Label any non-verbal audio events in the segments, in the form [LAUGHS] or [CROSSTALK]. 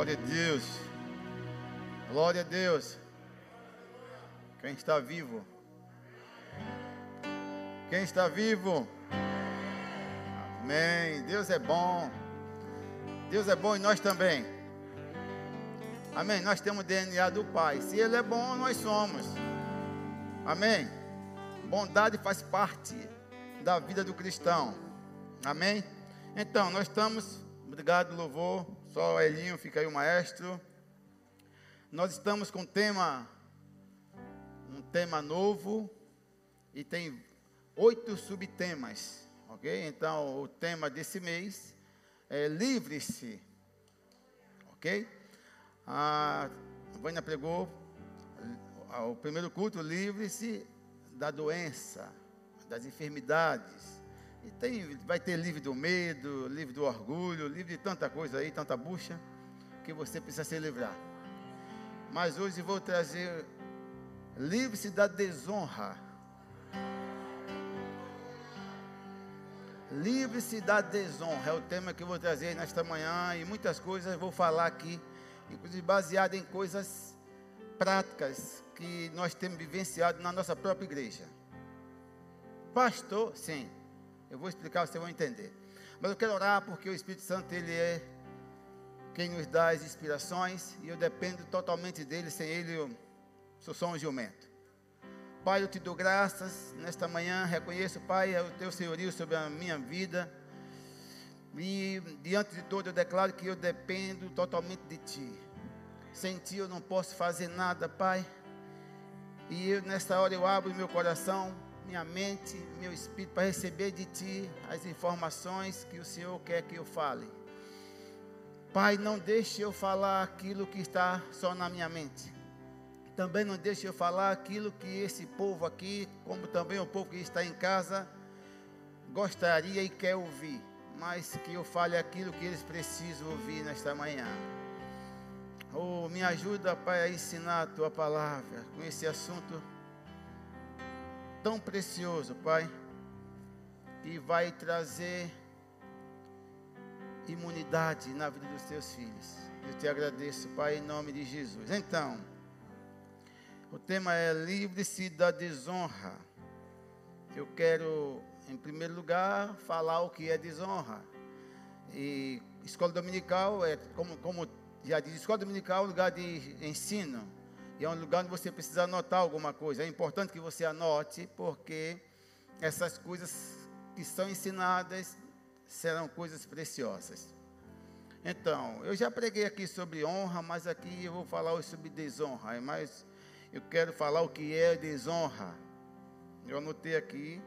Glória a Deus. Glória a Deus. Quem está vivo? Quem está vivo? Amém. Deus é bom. Deus é bom e nós também. Amém. Nós temos o DNA do Pai. Se Ele é bom, nós somos. Amém. Bondade faz parte da vida do cristão. Amém. Então, nós estamos. Obrigado, louvor. Só o Elinho, fica aí o maestro. Nós estamos com um tema, um tema novo e tem oito subtemas, ok? Então, o tema desse mês é livre-se, ok? A Vânia pregou o primeiro culto, livre-se da doença, das enfermidades, e tem, vai ter livre do medo, livre do orgulho, livre de tanta coisa aí, tanta bucha, que você precisa se livrar. Mas hoje vou trazer livre-se da desonra. Livre-se da desonra é o tema que eu vou trazer nesta manhã e muitas coisas vou falar aqui, inclusive baseado em coisas práticas que nós temos vivenciado na nossa própria igreja. Pastor, sim. Eu vou explicar, vocês vão entender. Mas eu quero orar porque o Espírito Santo, ele é quem nos dá as inspirações e eu dependo totalmente dele, sem ele eu sou só um jumento. Pai, eu te dou graças nesta manhã, reconheço, Pai, o teu senhorio sobre a minha vida. E diante de todo eu declaro que eu dependo totalmente de ti. Sem ti eu não posso fazer nada, Pai. E eu, nesta hora eu abro meu coração minha mente, meu espírito, para receber de Ti as informações que o Senhor quer que eu fale. Pai, não deixe eu falar aquilo que está só na minha mente. Também não deixe eu falar aquilo que esse povo aqui, como também o povo que está em casa, gostaria e quer ouvir. Mas que eu fale aquilo que eles precisam ouvir nesta manhã. Oh, me ajuda, Pai, a ensinar a tua palavra com esse assunto tão precioso, Pai, e vai trazer imunidade na vida dos teus filhos. Eu te agradeço, Pai, em nome de Jesus. Então, o tema é livre-se da desonra. Eu quero, em primeiro lugar, falar o que é desonra. E escola dominical é, como, como já diz, escola dominical é um lugar de ensino e é um lugar onde você precisa anotar alguma coisa. É importante que você anote, porque essas coisas que são ensinadas serão coisas preciosas. Então, eu já preguei aqui sobre honra, mas aqui eu vou falar hoje sobre desonra. Mas eu quero falar o que é desonra. Eu anotei aqui.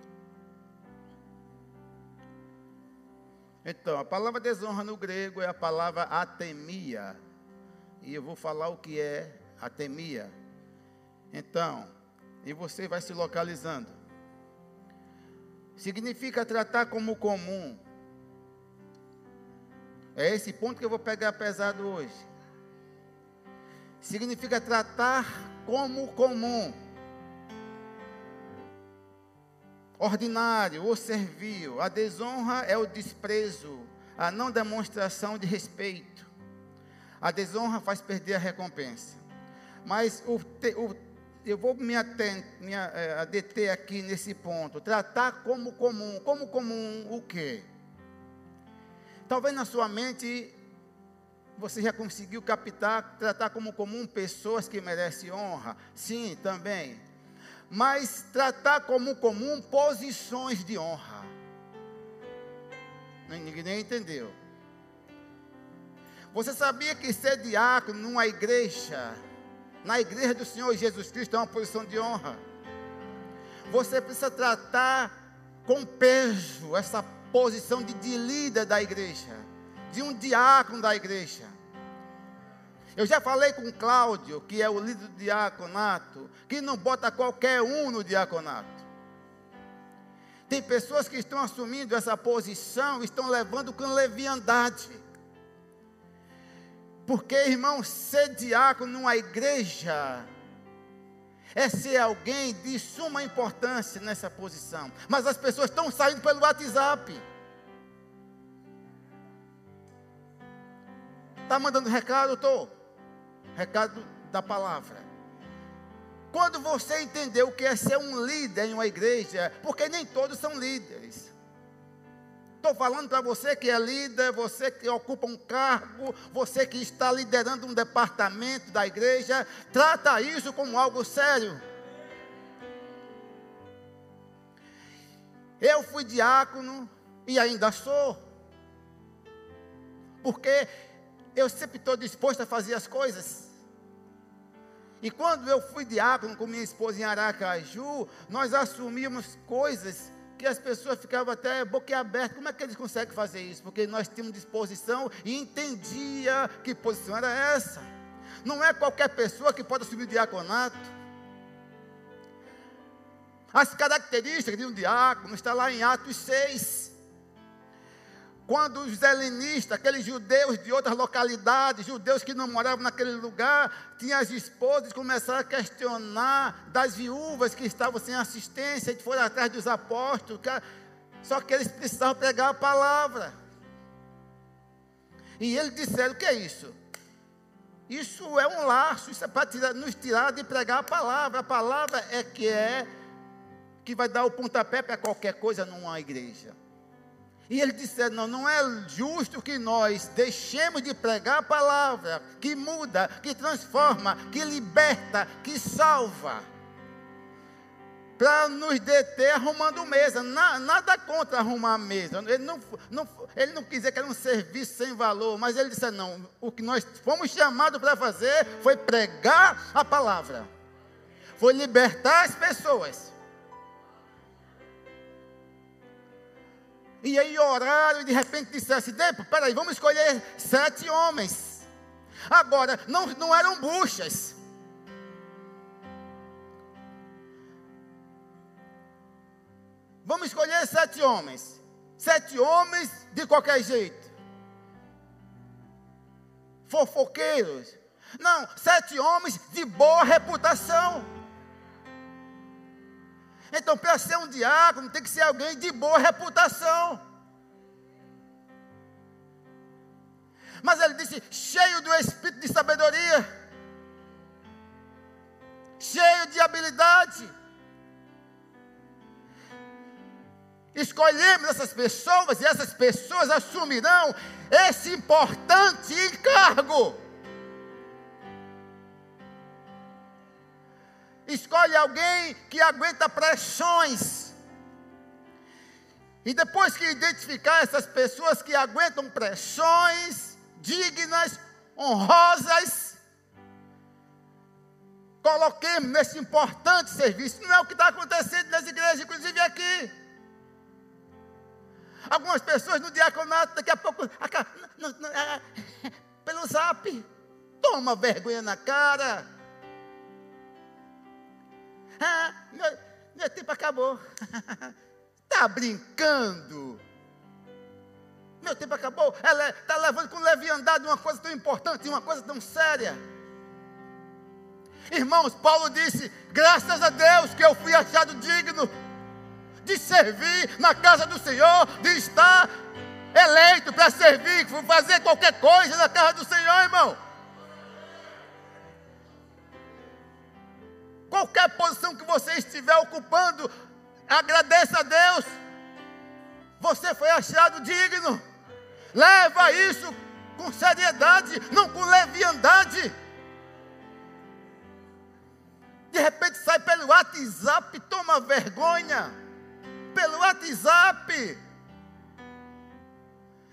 Então, a palavra desonra no grego é a palavra atemia. E eu vou falar o que é atemia. Então, e você vai se localizando. Significa tratar como comum. É esse ponto que eu vou pegar pesado hoje. Significa tratar como comum. Ordinário ou servil. A desonra é o desprezo, a não demonstração de respeito. A desonra faz perder a recompensa. Mas o, o, eu vou me, atent, me é, adeter aqui nesse ponto. Tratar como comum. Como comum o quê? Talvez na sua mente você já conseguiu captar, tratar como comum pessoas que merecem honra. Sim, também. Mas tratar como comum posições de honra. Ninguém nem entendeu. Você sabia que ser diácono numa igreja na igreja do Senhor Jesus Cristo é uma posição de honra. Você precisa tratar com peso essa posição de, de líder da igreja, de um diácono da igreja. Eu já falei com Cláudio, que é o líder do diaconato, que não bota qualquer um no diaconato. Tem pessoas que estão assumindo essa posição, estão levando com leviandade. Porque, irmão, ser diácono numa igreja é ser alguém de suma importância nessa posição. Mas as pessoas estão saindo pelo WhatsApp. Está mandando recado? Estou. Recado da palavra. Quando você entender o que é ser um líder em uma igreja, porque nem todos são líderes. Estou falando para você que é líder, você que ocupa um cargo, você que está liderando um departamento da igreja, trata isso como algo sério. Eu fui diácono e ainda sou. Porque eu sempre estou disposto a fazer as coisas. E quando eu fui diácono com minha esposa em Aracaju, nós assumimos coisas que as pessoas ficavam até boquiabertas. Como é que eles conseguem fazer isso? Porque nós tínhamos disposição e entendia que posição era essa. Não é qualquer pessoa que pode assumir o diaconato. As características de um diácono está lá em Atos 6. Quando os helenistas, aqueles judeus de outras localidades, judeus que não moravam naquele lugar, tinham as esposas, começaram a questionar das viúvas que estavam sem assistência, e foram atrás dos apóstolos, só que eles precisavam pregar a palavra. E eles disseram: o que é isso? Isso é um laço, isso é para tirar, nos tirar de pregar a palavra. A palavra é que é que vai dar o pontapé para qualquer coisa numa igreja. E eles disseram: não, não é justo que nós deixemos de pregar a palavra que muda, que transforma, que liberta, que salva, para nos deter arrumando mesa. Na, nada contra arrumar mesa. Ele não, não, ele não quis dizer que era um serviço sem valor, mas ele disse: não, o que nós fomos chamados para fazer foi pregar a palavra, foi libertar as pessoas. E aí oraram e de repente disseram assim: peraí, vamos escolher sete homens. Agora, não, não eram buchas. Vamos escolher sete homens. Sete homens de qualquer jeito. Fofoqueiros. Não, sete homens de boa reputação. Então, para ser um diácono, tem que ser alguém de boa reputação. Mas ele disse: cheio do espírito de sabedoria, cheio de habilidade. Escolhemos essas pessoas e essas pessoas assumirão esse importante encargo. Escolhe alguém que aguenta pressões. E depois que identificar essas pessoas que aguentam pressões dignas, honrosas, coloquemos nesse importante serviço. Não é o que está acontecendo nas igrejas, inclusive aqui. Algumas pessoas no diaconato, daqui a pouco, pelo zap, toma vergonha na cara. Ah, meu, meu tempo acabou. Está [LAUGHS] brincando? Meu tempo acabou. Ela está levando com leviandade uma coisa tão importante, uma coisa tão séria. Irmãos, Paulo disse: graças a Deus que eu fui achado digno de servir na casa do Senhor, de estar eleito para servir, fazer qualquer coisa na casa do Senhor, irmão. Qualquer posição que você estiver ocupando, agradeça a Deus. Você foi achado digno. Leva isso com seriedade, não com leviandade. De repente sai pelo WhatsApp, toma vergonha. Pelo WhatsApp.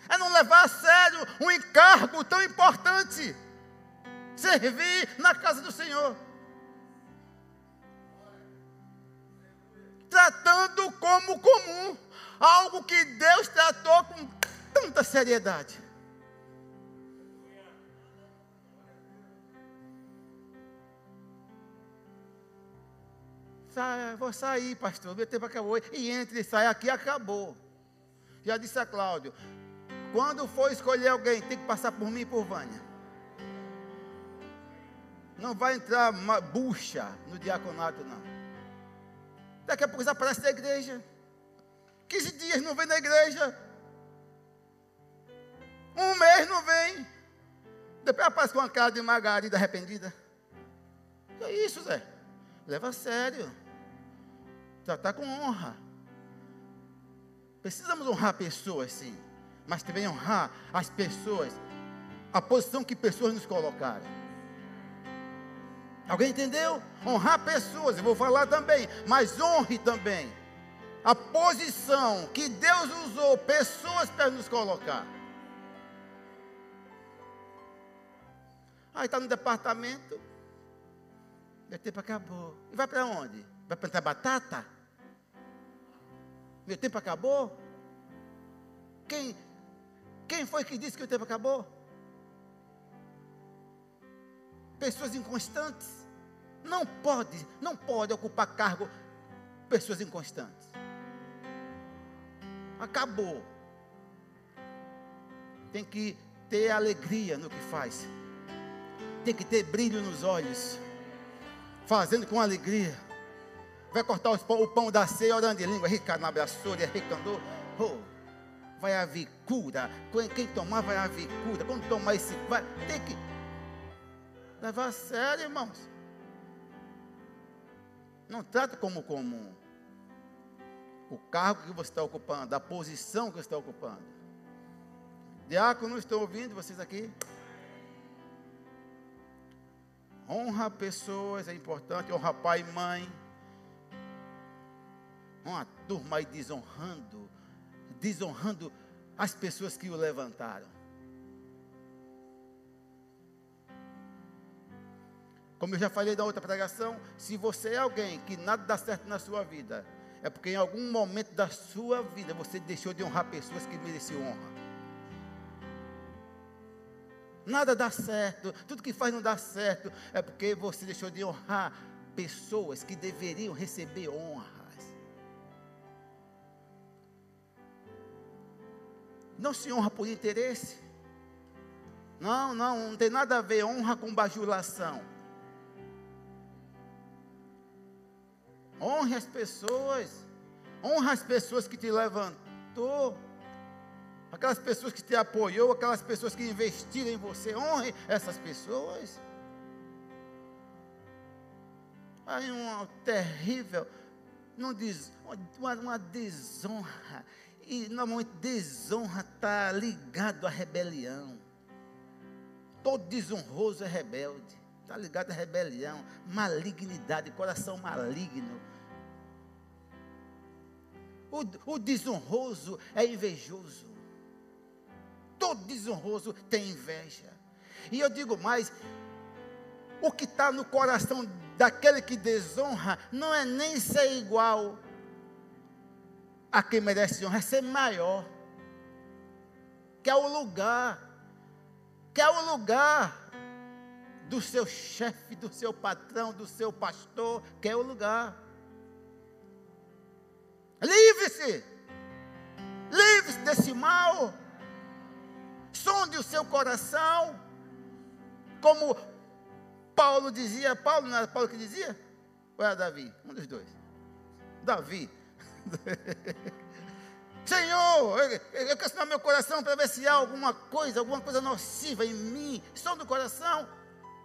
É não levar a sério um encargo tão importante. Servir na casa do Senhor. Tratando como comum, algo que Deus tratou com tanta seriedade. Vou sair, pastor, meu tempo acabou. E entre e sai aqui, acabou. Já disse a Cláudio, quando for escolher alguém, tem que passar por mim e por Vânia. Não vai entrar uma bucha no diaconato, não. Daqui a pouco desaparece da igreja. 15 dias não vem na igreja. Um mês não vem. Depois aparece com uma cara de margarida arrependida. Que é isso, Zé? Leva a sério. Tratar com honra. Precisamos honrar pessoas, sim. Mas também honrar as pessoas, a posição que pessoas nos colocaram. Alguém entendeu? Honrar pessoas, eu vou falar também, mas honre também a posição que Deus usou pessoas para nos colocar. Aí está no departamento, meu tempo acabou. E vai para onde? Vai plantar batata? Meu tempo acabou? Quem, quem foi que disse que o tempo acabou? Pessoas inconstantes. Não pode, não pode ocupar cargo pessoas inconstantes. Acabou. Tem que ter alegria no que faz. Tem que ter brilho nos olhos. Fazendo com alegria. Vai cortar o pão da ceia, orando em língua, Ricardo abraçou, recandou. Oh, vai haver cura. Quem tomar vai haver cura. Quando tomar esse, vai tem que levar a sério, irmãos. Não trata como comum. O cargo que você está ocupando, a posição que você está ocupando. Diácono, estou ouvindo vocês aqui? Honra pessoas é importante, honra pai e mãe. Uma turma aí desonrando, desonrando as pessoas que o levantaram. Como eu já falei na outra pregação, se você é alguém que nada dá certo na sua vida, é porque em algum momento da sua vida você deixou de honrar pessoas que mereciam honra. Nada dá certo, tudo que faz não dá certo, é porque você deixou de honrar pessoas que deveriam receber honras. Não se honra por interesse. Não, não, não tem nada a ver honra com bajulação. Honre as pessoas. Honra as pessoas que te levantou. Aquelas pessoas que te apoiou, aquelas pessoas que investiram em você. Honre essas pessoas. Aí uma terrível, não diz, uma, uma desonra. E normalmente desonra está ligado à rebelião. Todo desonroso é rebelde. Está ligado à rebelião, malignidade, coração maligno. O, o desonroso é invejoso. Todo desonroso tem inveja. E eu digo mais: o que está no coração daquele que desonra não é nem ser igual a quem merece honra, é ser maior. Que é o lugar, que é o lugar do seu chefe, do seu patrão, do seu pastor, que é o lugar. Livre-se. Livre-se desse mal. Sonde o seu coração. Como Paulo dizia, Paulo não era Paulo que dizia? Ou era Davi? Um dos dois. Davi. [LAUGHS] Senhor, eu, eu quero meu coração para ver se há alguma coisa, alguma coisa nociva em mim. Som do coração.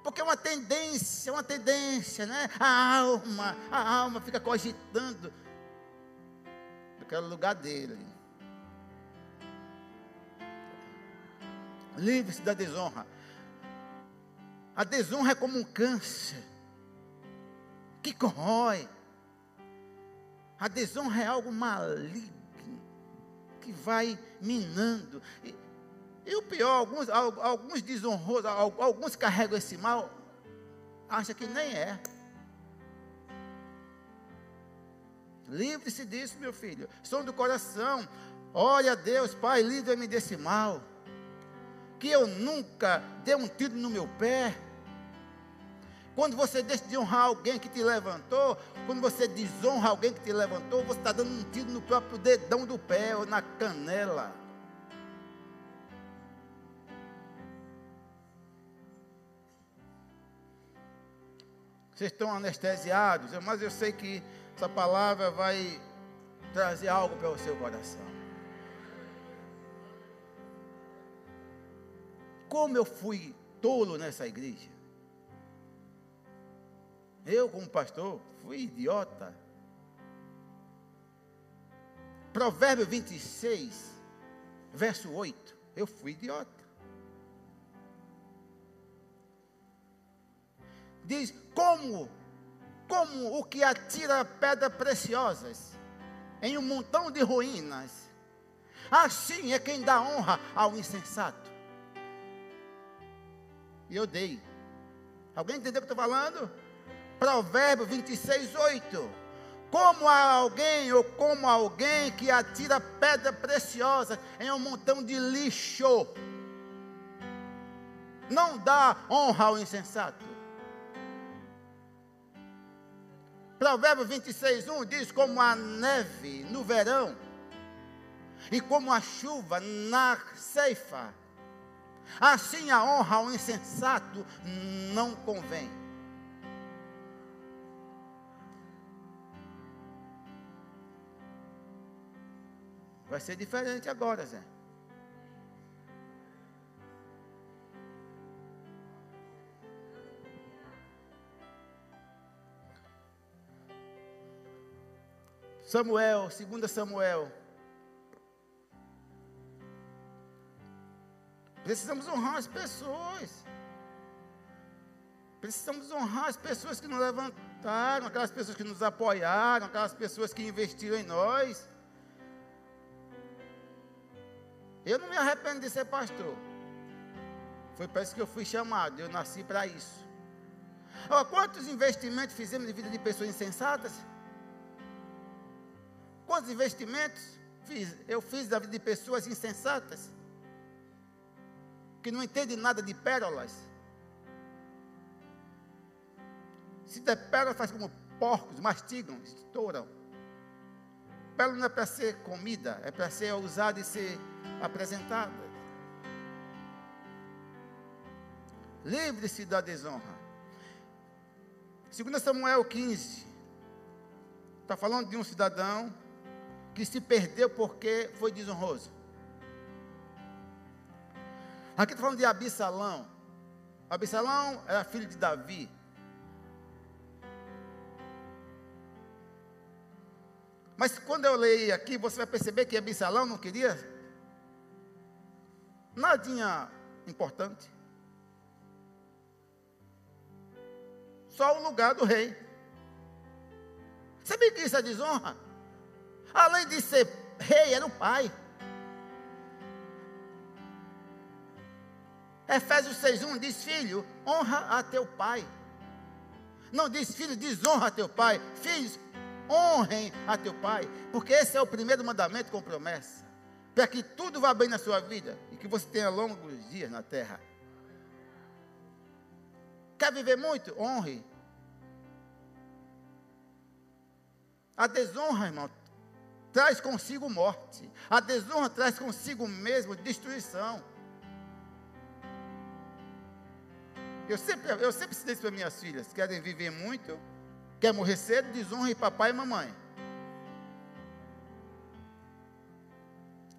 Porque é uma tendência, uma tendência, né? A alma, a alma fica cogitando eu quero o lugar dele. Livre-se da desonra. A desonra é como um câncer que corrói. A desonra é algo maligno que vai minando. E, e o pior, alguns, alguns desonrosos, alguns carregam esse mal, acha que nem é. Livre-se disso, meu filho. Som do coração. Olha a Deus, Pai, livre-me desse mal. Que eu nunca dê um tiro no meu pé. Quando você deixa de honrar alguém que te levantou, quando você desonra alguém que te levantou, você está dando um tiro no próprio dedão do pé ou na canela. Vocês estão anestesiados, mas eu sei que essa palavra vai trazer algo para o seu coração. Como eu fui tolo nessa igreja. Eu, como pastor, fui idiota. Provérbio 26, verso 8. Eu fui idiota. Diz: como, como o que atira pedras preciosas em um montão de ruínas, assim é quem dá honra ao insensato. E eu dei. Alguém entendeu o que eu estou falando? Provérbio 26, 8. Como alguém ou como alguém que atira pedra preciosa em um montão de lixo, não dá honra ao insensato. Provérbio 26, 1 diz: Como a neve no verão, e como a chuva na ceifa, assim a honra ao insensato não convém. Vai ser diferente agora, Zé. Samuel, 2 Samuel. Precisamos honrar as pessoas. Precisamos honrar as pessoas que nos levantaram, aquelas pessoas que nos apoiaram, aquelas pessoas que investiram em nós. Eu não me arrependo de ser pastor. Foi para isso que eu fui chamado, eu nasci para isso. Quantos investimentos fizemos de vida de pessoas insensatas? Quantos investimentos fiz, eu fiz da vida de pessoas insensatas? Que não entendem nada de pérolas. Se der pérola, faz como porcos, mastigam, estouram. Pérola não é para ser comida, é para ser usada e ser apresentada. Livre-se da desonra. 2 Samuel 15. Está falando de um cidadão que se perdeu porque foi desonroso. Aqui está falando de Abissalão. Abissalão era filho de Davi. Mas quando eu leio aqui, você vai perceber que Abissalão não queria nadinha importante. Só o lugar do rei. Sabe que isso é desonra? Além de ser rei, era o pai. Efésios 6,1 diz: Filho, honra a teu pai. Não diz filho, desonra a teu pai. Filhos, honrem a teu pai. Porque esse é o primeiro mandamento com promessa. Para que tudo vá bem na sua vida e que você tenha longos dias na terra. Quer viver muito? Honre. A desonra, irmão, traz consigo morte. A desonra traz consigo mesmo destruição. Eu sempre, eu sempre isso para minhas filhas: querem viver muito, quer morrer cedo, desonre papai e mamãe.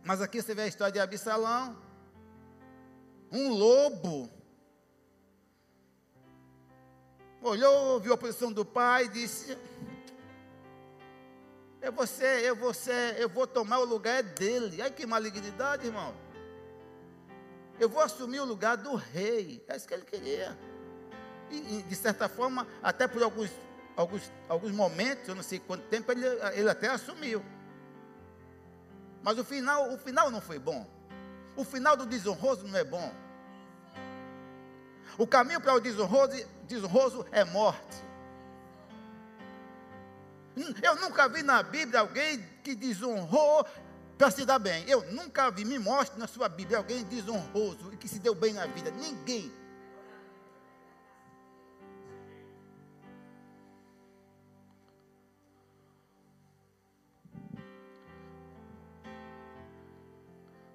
Mas aqui você vê a história de Absalão, um lobo. Olhou, viu a posição do pai e disse: eu vou eu ser, eu vou tomar o lugar dele. Ai que malignidade, irmão. Eu vou assumir o lugar do rei. É isso que ele queria. E, e de certa forma, até por alguns, alguns, alguns momentos, eu não sei quanto tempo, ele, ele até assumiu. Mas o final, o final não foi bom. O final do desonroso não é bom. O caminho para o desonroso, desonroso é morte. Eu nunca vi na Bíblia alguém que desonrou para se dar bem. Eu nunca vi. Me mostre na sua Bíblia alguém desonroso e que se deu bem na vida. Ninguém.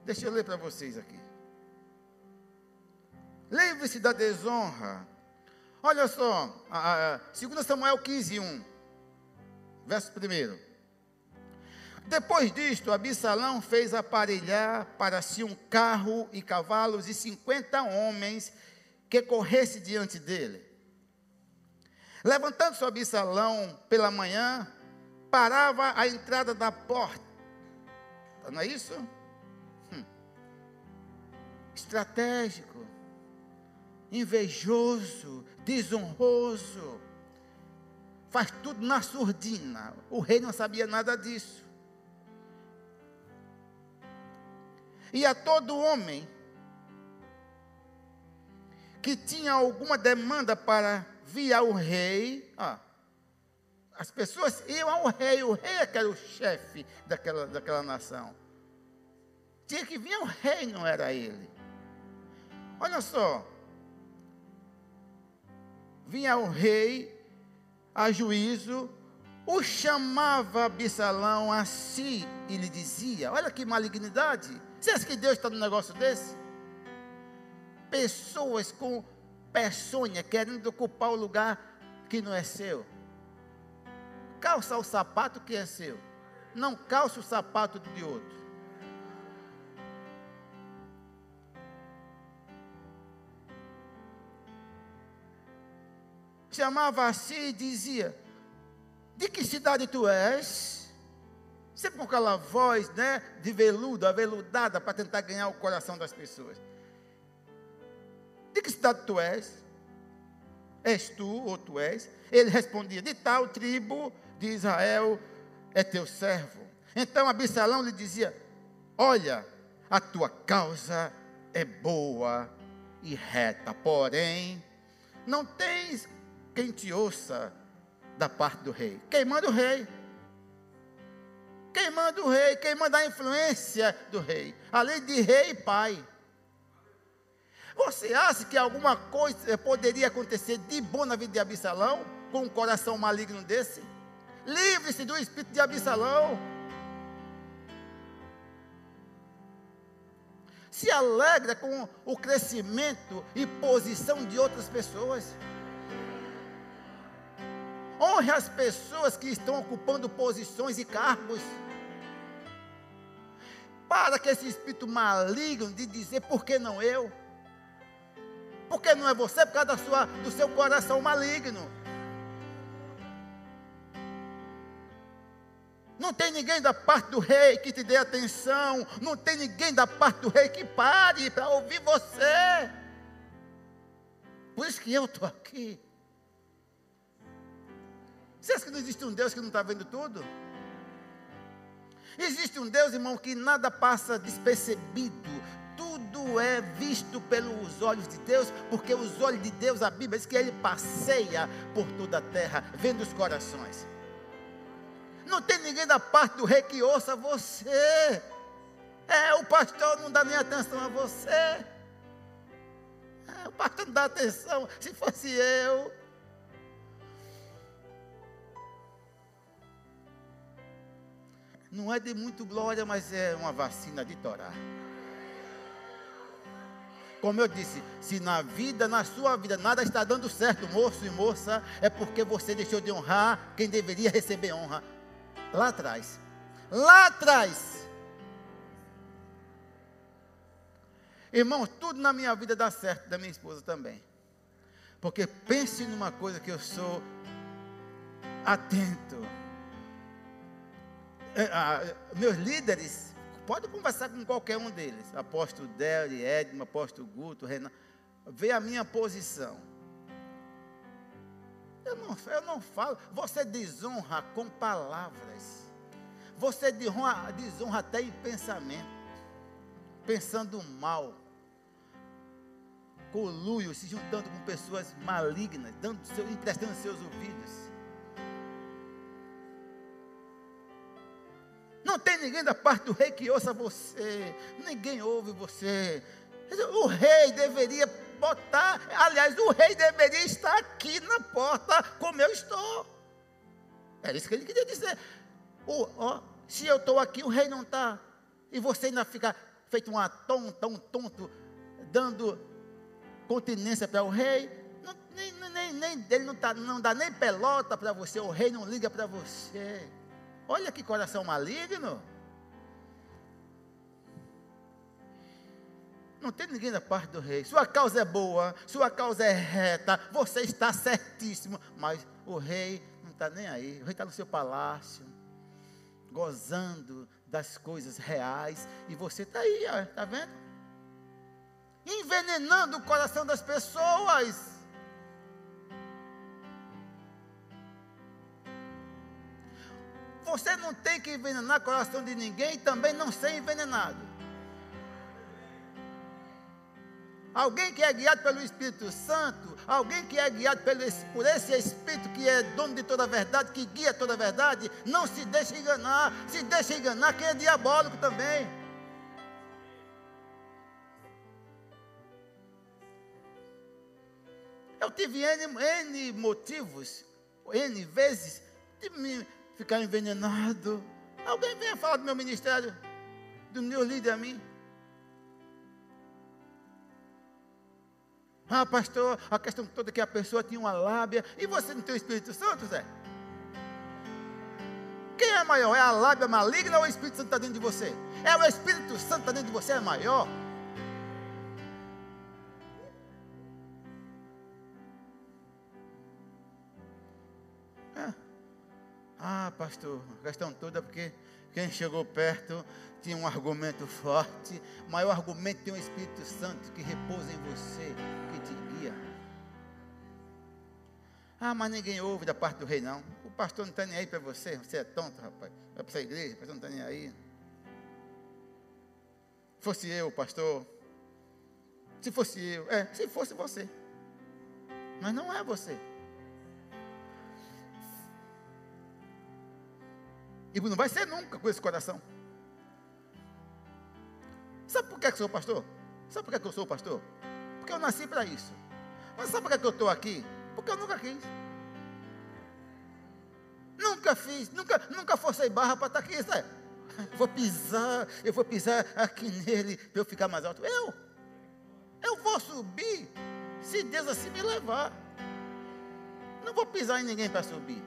Deixa eu ler para vocês aqui. Livre-se da desonra. Olha só, 2 Samuel 15, 1. Verso 1. Depois disto, Absalão fez aparelhar para si um carro e cavalos e cinquenta homens que corresse diante dele. Levantando-se Absalão pela manhã, parava à entrada da porta. Não é isso? Hum. Estratégico, invejoso, desonroso, faz tudo na surdina. O rei não sabia nada disso. E a todo homem que tinha alguma demanda para vir ao rei, ó, as pessoas iam ao rei, o rei é que era o chefe daquela, daquela nação. Tinha que vir ao rei, não era ele. Olha só. Vinha o rei a juízo, o chamava Absalão a si e lhe dizia: Olha que malignidade. Você acha que Deus está no negócio desse? Pessoas com peçonha querendo ocupar o lugar que não é seu. Calça o sapato que é seu. Não calça o sapato de outro. Chamava assim e dizia: De que cidade tu és? Sempre com aquela voz, né, de veludo, aveludada, para tentar ganhar o coração das pessoas. De que cidade tu és? És tu ou tu és? Ele respondia: De tal tribo de Israel é teu servo. Então Absalão lhe dizia: Olha, a tua causa é boa e reta, porém, não tens quem te ouça da parte do rei. Quem manda o rei? Quem manda o rei? Quem manda a influência do rei? Além de rei e pai. Você acha que alguma coisa poderia acontecer de bom na vida de Absalão com um coração maligno desse? Livre-se do espírito de Absalão. Se alegra com o crescimento e posição de outras pessoas. Honre as pessoas que estão ocupando posições e cargos. Para que esse espírito maligno de dizer por que não eu? Por que não é você? Por causa da sua, do seu coração maligno. Não tem ninguém da parte do rei que te dê atenção. Não tem ninguém da parte do rei que pare para ouvir você. Por isso que eu estou aqui. Você acha que não existe um Deus que não está vendo tudo? Existe um Deus, irmão, que nada passa despercebido. Tudo é visto pelos olhos de Deus, porque os olhos de Deus, a Bíblia diz que Ele passeia por toda a terra, vendo os corações. Não tem ninguém da parte do rei que ouça você. É, o pastor não dá nem atenção a você. É, o pastor não dá atenção. Se fosse eu. Não é de muito glória, mas é uma vacina de Torá. Como eu disse, se na vida, na sua vida, nada está dando certo, moço e moça, é porque você deixou de honrar quem deveria receber honra. Lá atrás. Lá atrás. Irmãos, tudo na minha vida dá certo, da minha esposa também. Porque pense numa coisa que eu sou atento. É, ah, meus líderes, pode conversar com qualquer um deles. Apóstolo Deli, Edmo, apóstolo Guto, Renan. Vê a minha posição. Eu não, eu não falo. Você desonra com palavras. Você desonra, desonra até em pensamento. Pensando mal. Coluio, se juntando com pessoas malignas, dando seu, emprestando seus ouvidos. Não tem ninguém da parte do rei que ouça você. Ninguém ouve você. O rei deveria botar. Aliás, o rei deveria estar aqui na porta como eu estou. Era isso que ele queria dizer. Se eu estou aqui, o rei não está. E você ainda fica feito um tonta, um tonto, dando continência para o rei. Não, nem, nem, nem, ele não, tá, não dá nem pelota para você, o rei não liga para você. Olha que coração maligno. Não tem ninguém da parte do rei. Sua causa é boa, sua causa é reta, você está certíssimo. Mas o rei não está nem aí. O rei está no seu palácio, gozando das coisas reais. E você está aí, está vendo? Envenenando o coração das pessoas. Você não tem que envenenar o coração de ninguém e também não ser envenenado. Alguém que é guiado pelo Espírito Santo, alguém que é guiado pelo, por esse Espírito que é dono de toda a verdade, que guia toda a verdade, não se deixa enganar. Se deixa enganar, quem é diabólico também. Eu tive N, N motivos, N vezes, de me ficar envenenado. Alguém venha falar do meu ministério, do meu líder a mim. Ah, pastor, a questão toda é que a pessoa tinha uma lábia. E você não tem o Espírito Santo, Zé? Quem é maior? É a lábia maligna ou o Espírito Santo está dentro de você? É o Espírito Santo está dentro de você, é maior? Ah, pastor, a questão toda é porque quem chegou perto tinha um argumento forte, o maior argumento tem o Espírito Santo que repousa em você, que te guia. Ah, mas ninguém ouve da parte do rei, não. O pastor não está nem aí para você, você é tonto, rapaz. Vai para essa igreja, o pastor não está nem aí. Fosse eu, pastor. Se fosse eu, é, se fosse você. Mas não é você. E não vai ser nunca com esse coração. Sabe por que eu sou pastor? Sabe por que eu sou pastor? Porque eu nasci para isso. Mas sabe por que eu estou aqui? Porque eu nunca quis. Nunca fiz, nunca, nunca forcei barra para estar aqui. Sabe? [LAUGHS] Vou pisar, eu vou pisar aqui nele para eu ficar mais alto. Eu, eu vou subir se Deus assim me levar. Não vou pisar em ninguém para subir.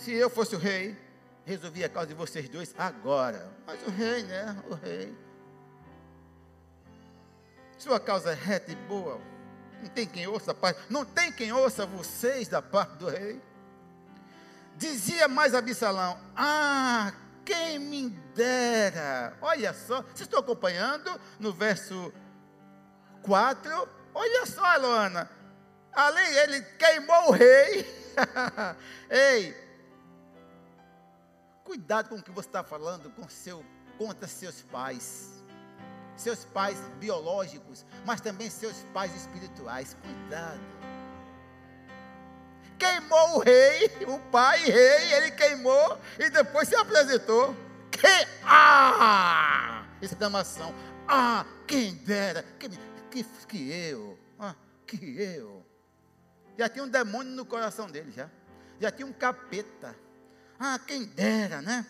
Se eu fosse o rei, resolvia a causa de vocês dois agora. Mas o rei, né? O rei. Sua causa é reta e boa. Não tem quem ouça, pai. Não tem quem ouça vocês da parte do rei. Dizia mais Absalão: Ah, quem me dera. Olha só, vocês estão acompanhando no verso 4? Olha só, Luana. Além, ele queimou o rei. [LAUGHS] Ei, Cuidado com o que você está falando com seu, contra seus pais. Seus pais biológicos, mas também seus pais espirituais. Cuidado. Queimou o rei, o pai rei, ele queimou e depois se apresentou. Que ah! Exclamação. Ah, quem dera, que, que, que eu, ah, que eu. Já tinha um demônio no coração dele, já. Já tinha um capeta. Ah, quem dera, né?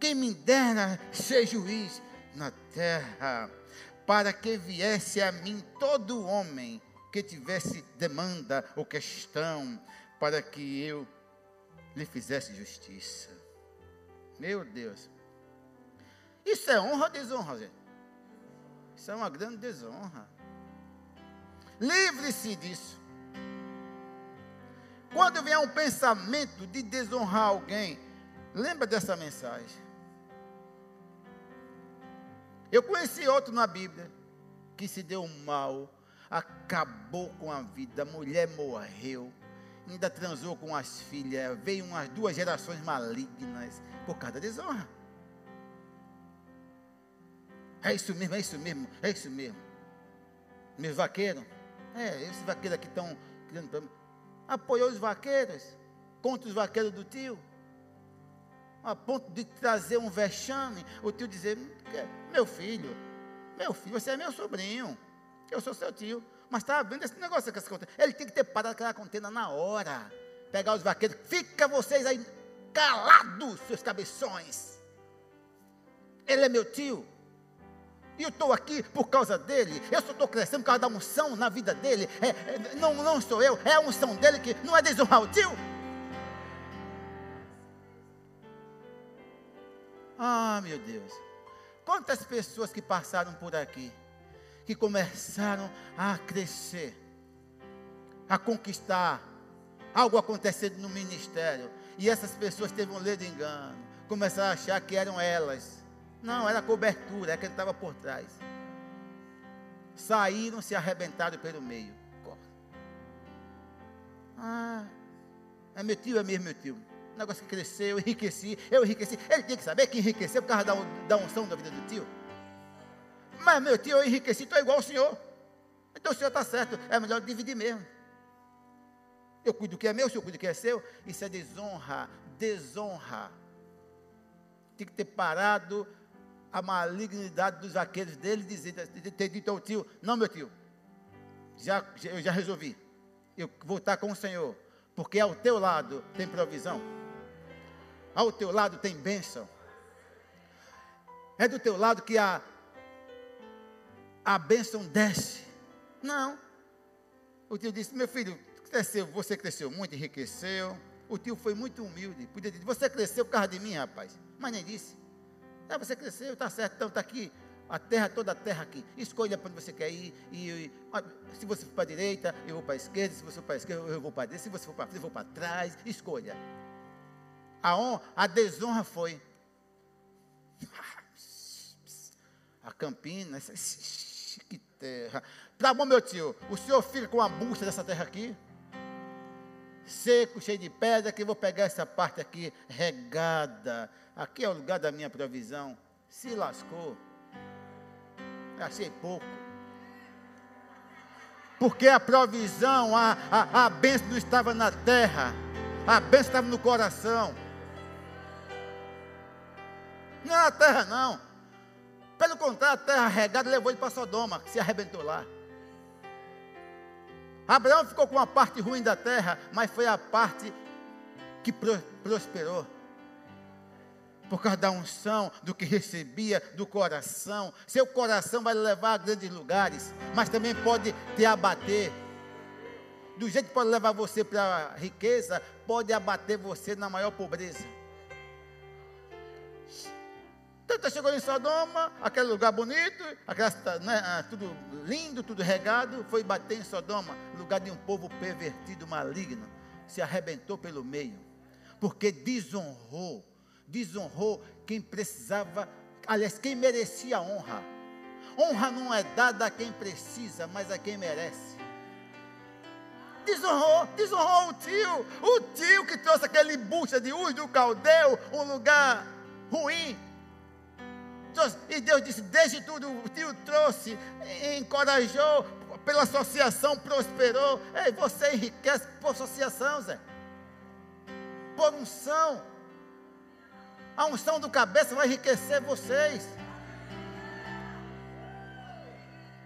Quem me dera ser juiz na terra, para que viesse a mim todo homem que tivesse demanda ou questão, para que eu lhe fizesse justiça. Meu Deus. Isso é honra ou desonra, gente? Isso é uma grande desonra. Livre-se disso. Quando vier um pensamento de desonrar alguém, lembra dessa mensagem. Eu conheci outro na Bíblia que se deu mal, acabou com a vida, a mulher morreu, ainda transou com as filhas, veio umas duas gerações malignas por causa da desonra. É isso mesmo, é isso mesmo, é isso mesmo. Meus vaqueiros, é, esses vaqueiros aqui estão criando problema apoiou os vaqueiros contra os vaqueiros do tio, a ponto de trazer um vexame, o tio dizer, meu filho, meu filho, você é meu sobrinho, eu sou seu tio, mas está vendo esse negócio que contenda. Ele tem que ter parado aquela contenda na hora. Pegar os vaqueiros, fica vocês aí calados, seus cabeções. Ele é meu tio. E eu estou aqui por causa dele. Eu só estou crescendo por causa da unção na vida dele. É, é, não, não sou eu, é a unção dele que não é desonrar o tio. Ah, meu Deus. Quantas pessoas que passaram por aqui, que começaram a crescer, a conquistar, algo acontecendo no ministério, e essas pessoas teve um ledo engano, começaram a achar que eram elas. Não, era cobertura, é que ele estava por trás. Saíram, se arrebentaram pelo meio. Ah, é meu tio, é mesmo meu tio. O negócio que cresceu, eu enriqueci, eu enriqueci. Ele tem que saber que enriqueceu por causa da, da unção da vida do tio. Mas meu tio, eu enriqueci, estou igual ao senhor. Então o senhor está certo, é melhor dividir mesmo. Eu cuido do que é meu, o senhor cuida do que é seu. Isso é desonra, desonra. Tem que ter parado a malignidade dos aqueles dele, dizer, ter dito ao tio, não meu tio, já, eu já resolvi. Eu vou estar com o Senhor, porque ao teu lado tem provisão. Ao teu lado tem bênção. É do teu lado que a, a bênção desce. Não. O tio disse, meu filho, cresceu, você cresceu muito, enriqueceu. O tio foi muito humilde. Podia dizer, você cresceu por causa de mim, rapaz. Mas nem disse. É, você cresceu, está certo, então está aqui. A terra, toda a terra aqui. Escolha para onde você quer ir. E, e se você for para a direita, eu vou para a esquerda. Se você for para a esquerda, eu vou para a direita. Se você for para frente, eu vou para trás. Escolha. A, honra, a desonra foi. A Campina, [LAUGHS] que terra. Tá bom, meu tio, o senhor fica com a bucha dessa terra aqui? Seco, cheio de pedra, que eu vou pegar essa parte aqui regada. Aqui é o lugar da minha provisão. Se lascou. Achei pouco. Porque a provisão, a, a, a bênção não estava na terra, a bênção estava no coração. Não é a terra, não. Pelo contrário, a terra regada levou ele para Sodoma, que se arrebentou lá. Abraão ficou com a parte ruim da terra, mas foi a parte que prosperou. Por causa da unção, do que recebia do coração. Seu coração vai levar a grandes lugares, mas também pode te abater. Do jeito que pode levar você para a riqueza, pode abater você na maior pobreza. Então chegou em Sodoma, aquele lugar bonito, aquela, né, ah, tudo lindo, tudo regado, foi bater em Sodoma, lugar de um povo pervertido, maligno, se arrebentou pelo meio, porque desonrou, desonrou quem precisava, aliás, quem merecia honra. Honra não é dada a quem precisa, mas a quem merece. Desonrou, desonrou o tio, o tio que trouxe aquele bucha de Uz do Caldeu, um lugar ruim, e Deus disse: Desde tudo, o tio trouxe, encorajou, pela associação prosperou. Ei, você enriquece por associação, Zé. Por unção. A unção do cabeça vai enriquecer vocês.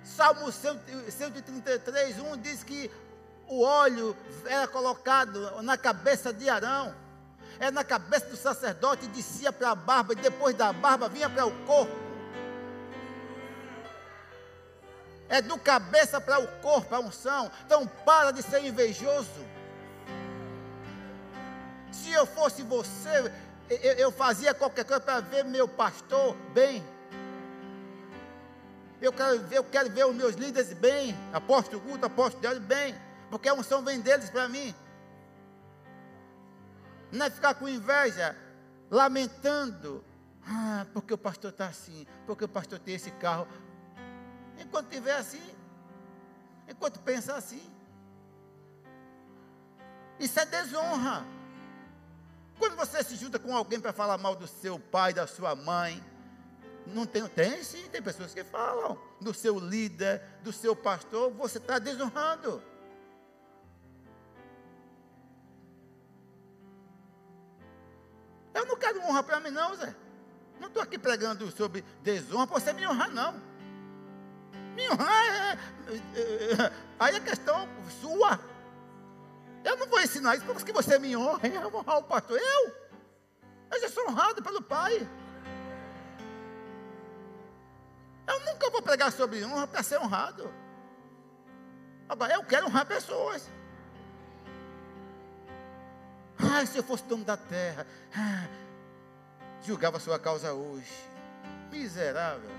Salmo 133, 1 diz que o óleo era colocado na cabeça de Arão é na cabeça do sacerdote, descia para a barba, e depois da barba vinha para o corpo. É do cabeça para o corpo a unção. Então para de ser invejoso. Se eu fosse você, eu, eu fazia qualquer coisa para ver meu pastor bem. Eu quero, ver, eu quero ver os meus líderes bem, apóstolo culto, apóstolo diário bem, porque a unção vem deles para mim. Não é ficar com inveja, lamentando. Ah, porque o pastor está assim, porque o pastor tem esse carro. Enquanto estiver assim, enquanto pensa assim. Isso é desonra. Quando você se junta com alguém para falar mal do seu pai, da sua mãe, não tem, tem sim, tem pessoas que falam do seu líder, do seu pastor, você está desonrando. Eu não quero honra para mim, não, Zé. Não estou aqui pregando sobre desonra para você me honrar, não. Me honrar é, é, é, aí é questão sua. Eu não vou ensinar isso para que você me honre. Eu vou honrar o pastor. Eu? Eu já sou honrado pelo Pai. Eu nunca vou pregar sobre honra para ser honrado. Agora, eu quero honrar pessoas. Ah, se eu fosse dono da terra. Ah, julgava a sua causa hoje. Miserável.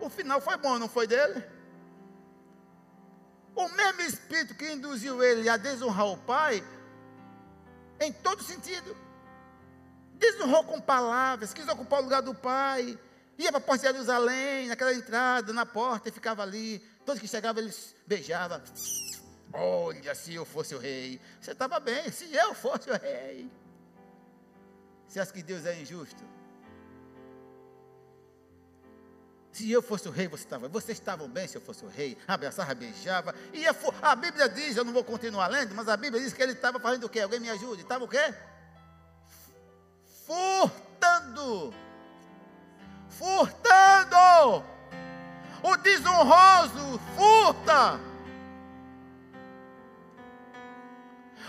O final foi bom, não foi dele? O mesmo espírito que induziu ele a desonrar o pai, em todo sentido. Desonrou com palavras, quis ocupar o lugar do pai. Ia para a porta de Jerusalém, naquela entrada, na porta, e ficava ali. Todos que chegavam, ele beijava. Olha, se eu fosse o rei. Você estava bem, se eu fosse o rei. Você acha que Deus é injusto? Se eu fosse o rei, você estava. Vocês estavam bem se eu fosse o rei. Abraçava, beijava. E a Bíblia diz, eu não vou continuar lendo, mas a Bíblia diz que ele estava fazendo o quê? Alguém me ajude. Estava o quê? Furtando. Furtando. O desonroso furta.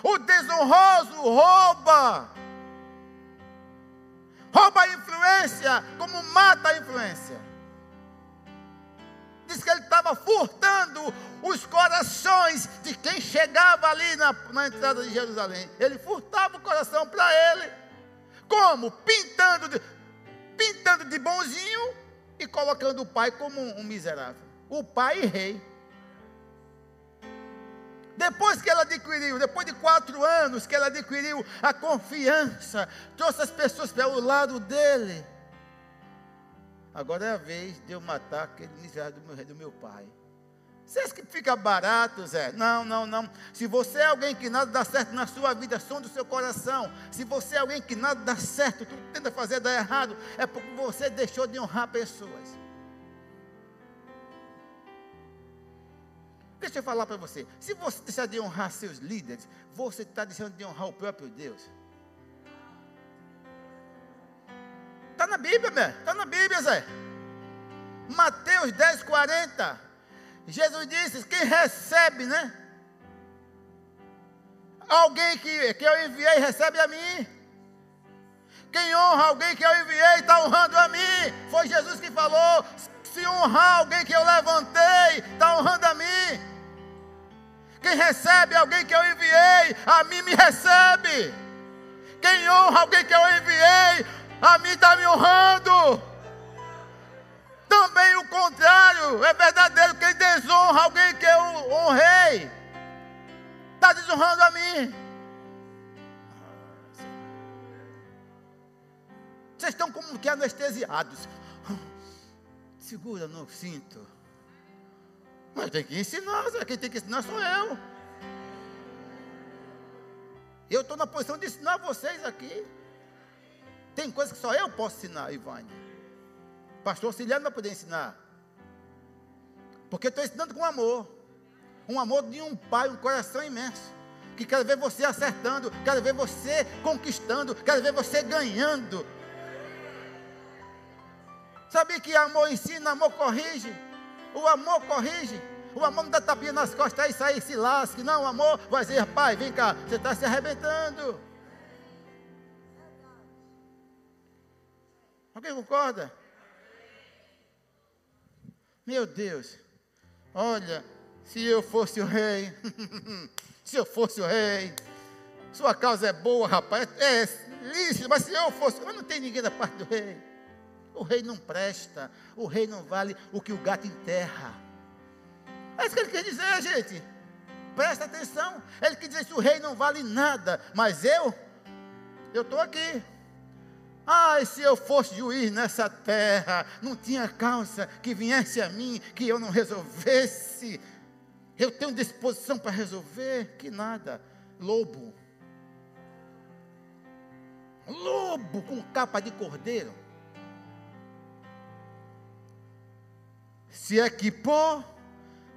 O desonroso rouba. Rouba a influência como mata a influência. Diz que ele estava furtando os corações de quem chegava ali na, na entrada de Jerusalém. Ele furtava o coração para ele. Como? Pintando de, pintando de bonzinho e colocando o pai como um, um miserável. O pai e rei. Depois que ela adquiriu, depois de quatro anos que ela adquiriu a confiança, trouxe as pessoas para o lado dele. Agora é a vez de eu matar aquele miserável do meu, do meu pai. Você acha que fica barato, Zé? Não, não, não. Se você é alguém que nada dá certo na sua vida, som do seu coração. Se você é alguém que nada dá certo, tudo tenta fazer dar errado, é porque você deixou de honrar pessoas. Deixa eu falar para você. Se você deixar de honrar seus líderes, você está deixando de honrar o próprio Deus. Na Bíblia. Está na Bíblia, Zé. Mateus 10, 40. Jesus disse: quem recebe, né? Alguém que, que eu enviei recebe a mim. Quem honra alguém que eu enviei está honrando a mim. Foi Jesus que falou. Se honrar alguém que eu levantei, está honrando a mim. Quem recebe alguém que eu enviei, a mim me recebe. Quem honra alguém que eu enviei, a mim está me honrando. Também o contrário, é verdadeiro. Quem desonra alguém que eu honrei, está desonrando a mim. Vocês estão como que anestesiados. Segura no cinto. Mas tem que ensinar, quem tem que ensinar sou eu. Eu estou na posição de ensinar vocês aqui. Tem coisas que só eu posso ensinar, Ivane. Pastor auxiliar não vai poder ensinar. Porque eu estou ensinando com amor. Um amor de um pai, um coração imenso. Que quer ver você acertando, quer ver você conquistando, quer ver você ganhando. Sabe que amor ensina, amor corrige. O amor corrige. O amor não dá tapinha nas costas e sai e se lasque. Não, o amor vai dizer, pai, vem cá, você está se arrebentando. Alguém concorda? Meu Deus, olha, se eu fosse o rei, [LAUGHS] se eu fosse o rei, sua causa é boa, rapaz, é, é lícito, mas se eu fosse, mas não tem ninguém da parte do rei. O rei não presta, o rei não vale o que o gato enterra. É isso que ele quer dizer, gente. Presta atenção. Ele quer dizer que o rei não vale nada, mas eu, eu estou aqui. Ai, se eu fosse juiz nessa terra, não tinha causa que viesse a mim, que eu não resolvesse. Eu tenho disposição para resolver, que nada. Lobo. Lobo com capa de cordeiro. se equipou,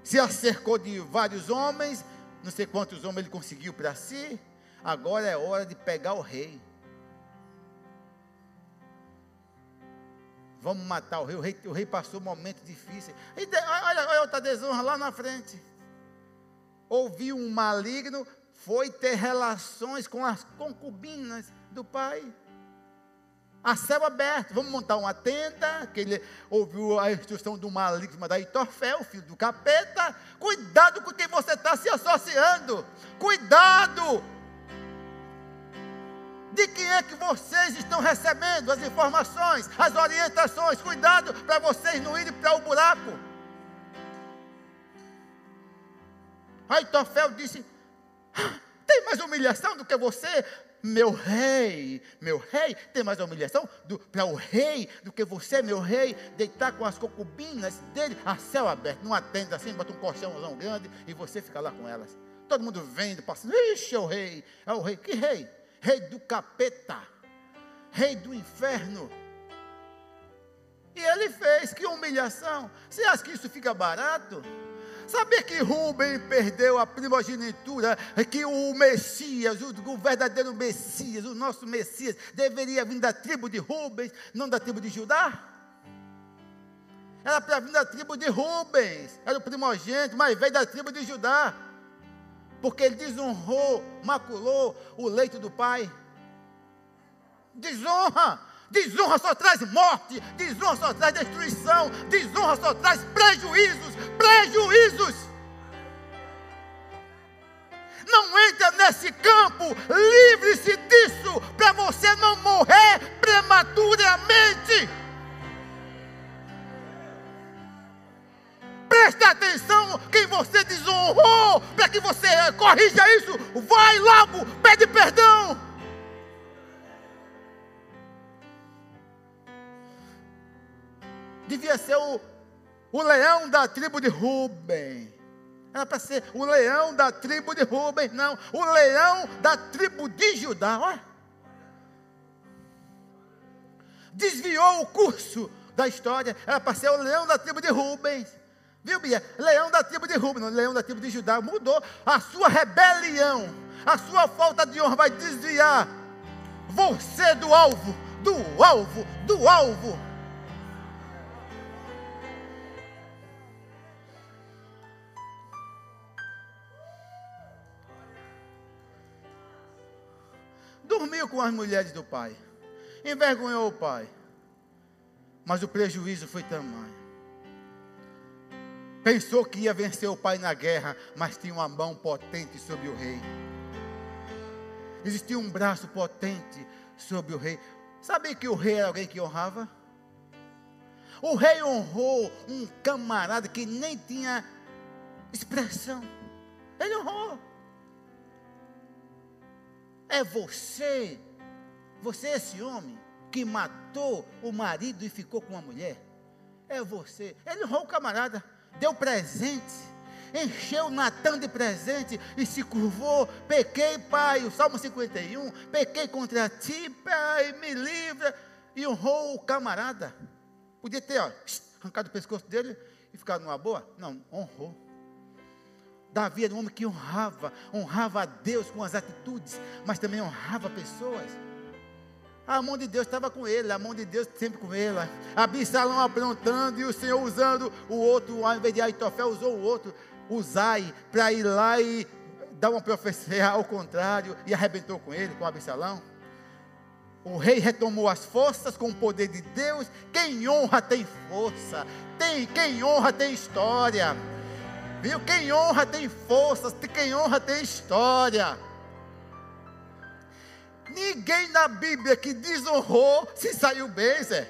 se acercou de vários homens, não sei quantos homens ele conseguiu para si. Agora é hora de pegar o rei. Vamos matar o rei. O rei, o rei passou um momento difícil. olha, olha outra desonra lá na frente. Ouviu um maligno, foi ter relações com as concubinas do pai a céu aberto. Vamos montar uma tenda, que ele ouviu a instrução do maligno da Itorfel, filho do capeta. Cuidado com quem você está se associando. Cuidado! De quem é que vocês estão recebendo as informações, as orientações. Cuidado para vocês não irem para o buraco. Aí Tofel disse: ah, tem mais humilhação do que você, meu rei, meu rei, tem mais humilhação para o rei do que você, meu rei, deitar com as concubinas dele a céu aberto, numa tenda assim, bota um colchãozão grande e você fica lá com elas. Todo mundo vendo, passando, ixi, é o rei, é o rei, que rei? Rei do capeta, rei do inferno. E ele fez, que humilhação. Você acha que isso fica barato? Sabia que Rubem perdeu a primogenitura, que o Messias, o, verdadeiro Messias, o nosso Messias, deveria vir da tribo de Rubens, não da tribo de Judá? Era para vir da tribo de Rubens, era o primogênito, mas veio da tribo de Judá, porque ele desonrou, maculou o leito do pai. Desonra, Desonra só traz morte, desonra só traz destruição, desonra só traz prejuízos, prejuízos. Não entra nesse campo, livre-se disso, para você não morrer prematuramente. Presta atenção quem você desonrou, para que você corrija isso. Vai logo, pede perdão. devia ser o, o leão da tribo de Ruben. Era para ser o leão da tribo de Ruben, não, o leão da tribo de Judá. Olha. Desviou o curso da história, era para ser o leão da tribo de Rubens. Viu, Bia? Leão da tribo de não, leão da tribo de Judá. Mudou a sua rebelião, a sua falta de honra vai desviar você do alvo, do alvo, do alvo. dormiu com as mulheres do pai, envergonhou o pai, mas o prejuízo foi tamanho. Pensou que ia vencer o pai na guerra, mas tinha uma mão potente sobre o rei. Existia um braço potente sobre o rei. Sabia que o rei era alguém que honrava? O rei honrou um camarada que nem tinha expressão. Ele honrou. É você, você é esse homem que matou o marido e ficou com a mulher. É você. Ele honrou o camarada, deu presente, encheu Natan de presente e se curvou. Pequei, pai, o Salmo 51. Pequei contra ti, pai, me livra. E honrou o camarada. Podia ter ó, arrancado o pescoço dele e ficado numa boa? Não, honrou. Davi era um homem que honrava, honrava a Deus com as atitudes, mas também honrava pessoas. A mão de Deus estava com ele, a mão de Deus sempre com ele. Absalão aprontando e o Senhor usando o outro, ao invés de Aitofel, usou o outro, Uzai, para ir lá e dar uma profecia ao contrário e arrebentou com ele, com Absalão. O rei retomou as forças com o poder de Deus. Quem honra tem força, tem, quem honra tem história. Viu? Quem honra tem forças, quem honra tem história. Ninguém na Bíblia que desonrou se saiu bem, Zé.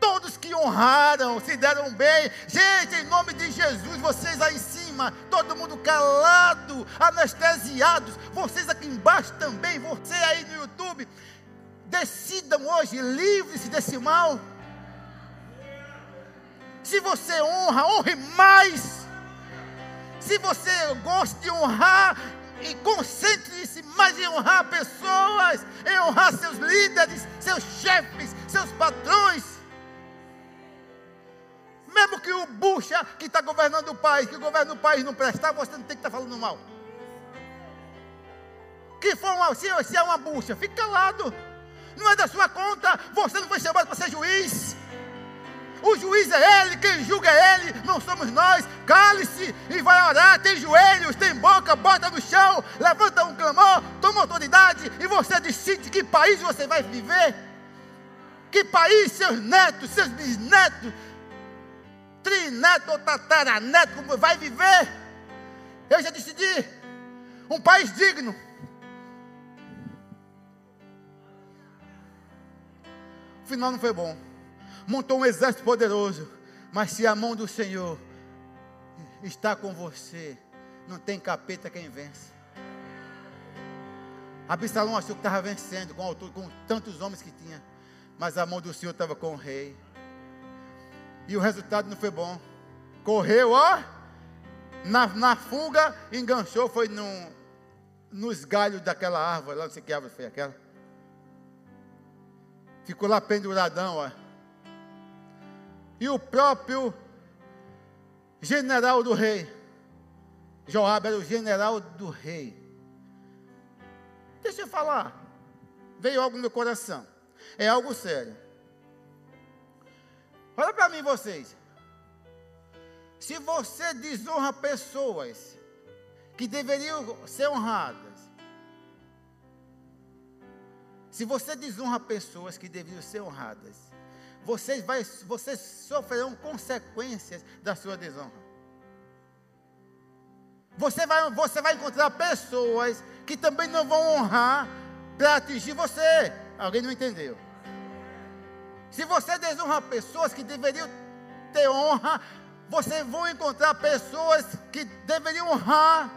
Todos que honraram se deram bem. Gente, em nome de Jesus, vocês aí em cima, todo mundo calado, anestesiados. Vocês aqui embaixo também, você aí no YouTube. Decidam hoje, livre-se desse mal. Se você honra, honre mais. Se você gosta de honrar, e concentre-se mais em honrar pessoas, em honrar seus líderes, seus chefes, seus patrões. Mesmo que o bucha que está governando o país, que governa o país não prestar, você não tem que estar tá falando mal. Que for uma, se, se é uma bucha, fique calado. Não é da sua conta. Você não foi chamado para ser juiz. O juiz é ele, quem julga é ele, não somos nós. Cale-se e vai orar. Tem joelhos, tem boca, bota no chão, levanta um clamor, toma autoridade e você decide que país você vai viver. Que país seus netos, seus bisnetos, trineto ou tataraneto vai viver. Eu já decidi. Um país digno. O final não foi bom. Montou um exército poderoso. Mas se a mão do Senhor está com você, não tem capeta quem vence. Absalão achou que estava vencendo com, com tantos homens que tinha. Mas a mão do Senhor estava com o rei. E o resultado não foi bom. Correu, ó. Na, na fuga, enganchou, foi num, nos galhos daquela árvore. Lá não sei que árvore foi aquela. Ficou lá penduradão, ó. E o próprio general do rei. Joabe era o general do rei. Deixa eu falar. Veio algo no meu coração. É algo sério. Olha para mim, vocês. Se você desonra pessoas que deveriam ser honradas, se você desonra pessoas que deveriam ser honradas, vocês, vai, vocês sofrerão consequências da sua desonra. Você vai, você vai encontrar pessoas que também não vão honrar para atingir você. Alguém não entendeu? Se você desonra pessoas que deveriam ter honra, você vai encontrar pessoas que deveriam honrar,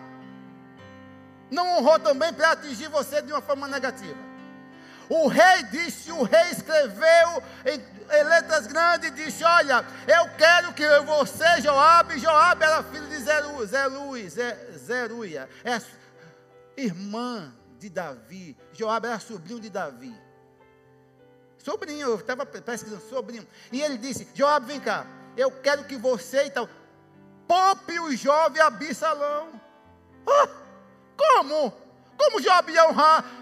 não honrou também para atingir você de uma forma negativa. O rei disse, o rei escreveu em, em letras grandes, disse, olha, eu quero que você, Joabe, Joabe era filho de Zeru, Zeru, Zeruia, é irmã de Davi, Joabe era sobrinho de Davi. Sobrinho, eu estava pesquisando, sobrinho. E ele disse, Joabe, vem cá, eu quero que você então, poupe o jovem Abissalão. Oh, como? Como Joabe ia honrar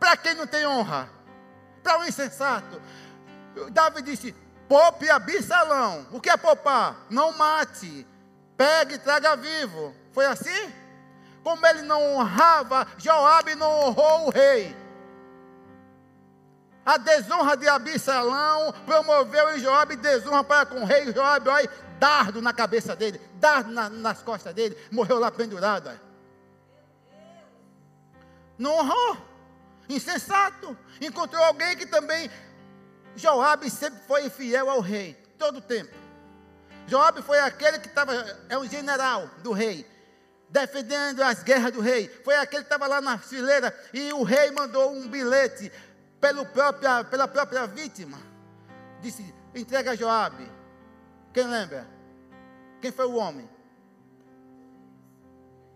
para quem não tem honra? Para o um insensato. Davi disse: poupe Absalão. O que é poupar? Não mate. Pegue e traga vivo. Foi assim? Como ele não honrava, Joabe não honrou o rei. A desonra de Absalão promoveu em Joabe desonra para com o rei. Joabe, olha, dardo na cabeça dele, dardo na, nas costas dele, morreu lá pendurado. Não honrou insensato. Encontrou alguém que também. Joabe sempre foi fiel ao rei, todo o tempo. Joabe foi aquele que estava, é um general do rei, defendendo as guerras do rei. Foi aquele que estava lá na fileira e o rei mandou um bilhete pelo própria, pela própria vítima. Disse: entrega a Joabe. Quem lembra? Quem foi o homem?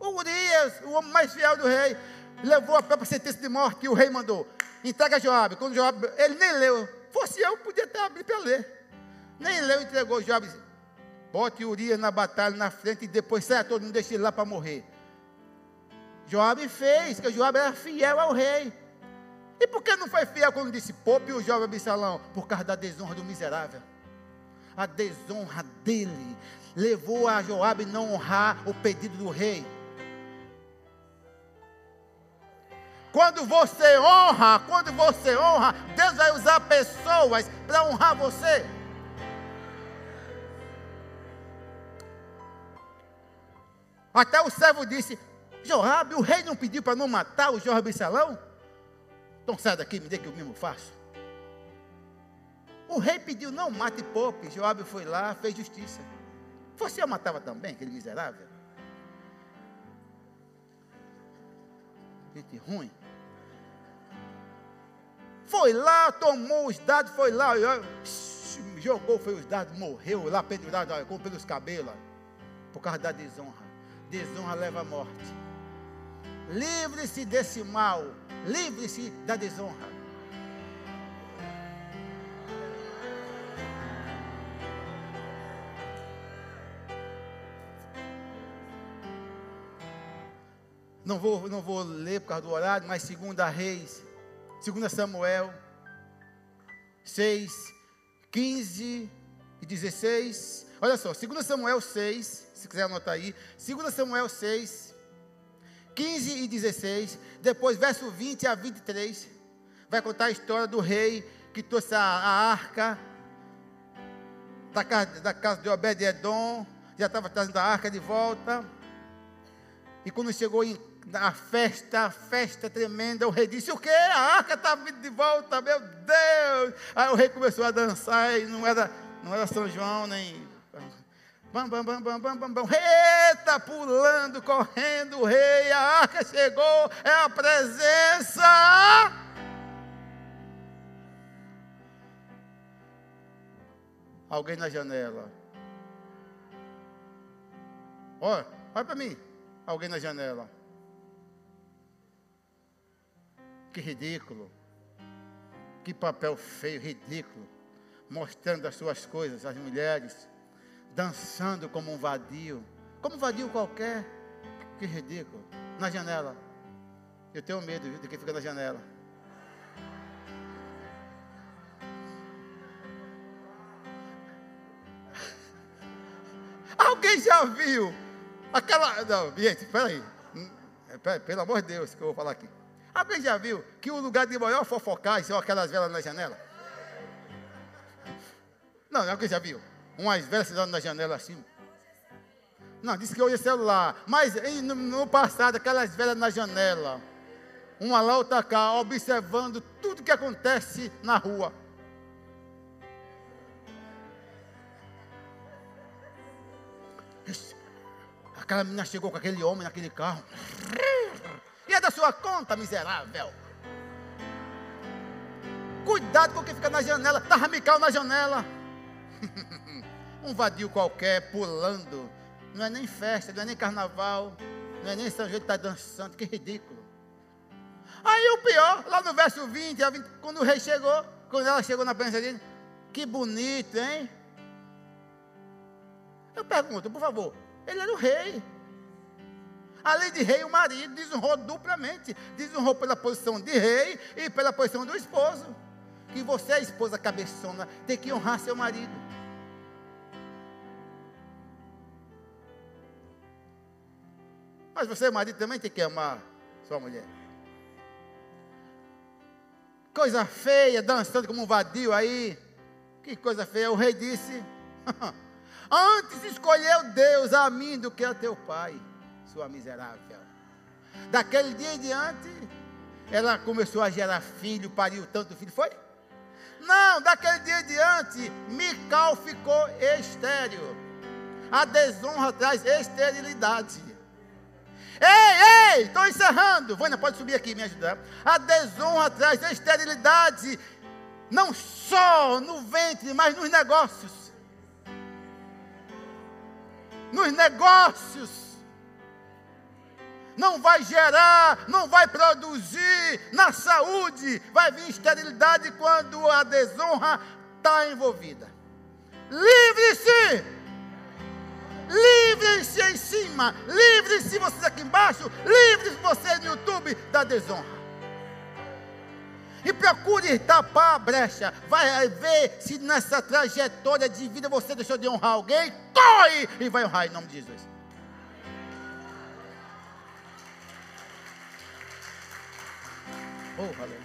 O Urias, o homem mais fiel do rei levou a própria sentença de morte que o rei mandou. Entrega a Joab. Quando Joab, ele nem leu. Fosse eu, podia ter abrido para ler. Nem leu, entregou Joab. Bote Urias na batalha na frente e depois saia todo mundo, deixa ele lá para morrer. Joab fez, que Joab era fiel ao rei. E por que não foi fiel quando disse, poupe o jovem Absalão? Por causa da desonra do miserável. A desonra dele levou a Joabe não honrar o pedido do rei. Quando você honra, quando você honra, Deus vai usar pessoas para honrar você. Até o servo disse: Joabe, o rei não pediu para não matar o Joabe Salão? Então sai daqui, me dê que eu mesmo faço. O rei pediu, não mate poupe. Joabe foi lá, fez justiça. Você eu matava também, aquele miserável? Gente ruim. Foi lá, tomou os dados, foi lá, jogou, foi os dados, morreu lá pendurado com pelos cabelos, por causa da desonra. Desonra leva à morte. Livre-se desse mal, livre-se da desonra. Não vou, não vou ler por causa do horário, mas segunda Reis 2 Samuel 6, 15 e 16. Olha só, 2 Samuel 6, se quiser anotar aí. 2 Samuel 6, 15 e 16. Depois, verso 20 a 23. Vai contar a história do rei que trouxe a, a arca da casa, da casa de Obed-Edom. Já estava trazendo a arca de volta. E quando chegou em a festa, a festa tremenda, o rei disse, o quê? A arca está vindo de volta, meu Deus! Aí o rei começou a dançar, e não era, não era São João, nem... Bam, bam, bam, bam, bam, bam, bam. Eita, pulando, correndo, o rei, a arca chegou, é a presença. Alguém na janela. Olha, olha para mim. Alguém na janela. Que ridículo. Que papel feio, ridículo. Mostrando as suas coisas, as mulheres. Dançando como um vadio. Como um vadio qualquer. Que ridículo. Na janela. Eu tenho medo viu, de quem fica na janela. [LAUGHS] Alguém já viu aquela. Não, gente, peraí. Peraí, pelo amor de Deus, que eu vou falar aqui. Alguém já viu que o lugar de maior fofocagem são aquelas velas na janela? Não, alguém já viu? Umas velas se na janela assim. Não, disse que hoje é celular. Mas no, no passado, aquelas velas na janela. Uma lá, outra cá, observando tudo que acontece na rua. Aquela menina chegou com aquele homem naquele carro. E é da sua conta, miserável. Cuidado com quem fica na janela. Está ramical na janela. [LAUGHS] um vadio qualquer pulando. Não é nem festa, não é nem carnaval. Não é nem São João que está dançando. Que ridículo. Aí o pior, lá no verso 20, 20, quando o rei chegou, quando ela chegou na presença dele, que bonito, hein? Eu pergunto, por favor, ele era o rei. Além de rei, o marido desonrou duplamente. Desonrou pela posição de rei e pela posição do esposo. Que você, esposa cabeçona, tem que honrar seu marido. Mas você, marido, também tem que amar sua mulher. Coisa feia, dançando como um vadio aí. Que coisa feia. O rei disse: [LAUGHS] Antes escolheu Deus a mim do que a teu pai sua miserável. Daquele dia em diante, ela começou a gerar filho, pariu tanto filho, foi? Não, daquele dia em diante, Mical ficou estéreo. A desonra traz esterilidade. Ei, ei, estou encerrando. Vânia, pode subir aqui me ajudar. A desonra traz esterilidade, não só no ventre, mas nos negócios. Nos negócios não vai gerar, não vai produzir na saúde, vai vir esterilidade quando a desonra está envolvida. Livre-se! Livre-se em cima, livre-se vocês aqui embaixo, livre-se vocês no YouTube da desonra. E procure tapar a brecha. Vai ver se nessa trajetória de vida você deixou de honrar alguém. Corre e vai honrar em nome de Jesus. Oh, aleluia.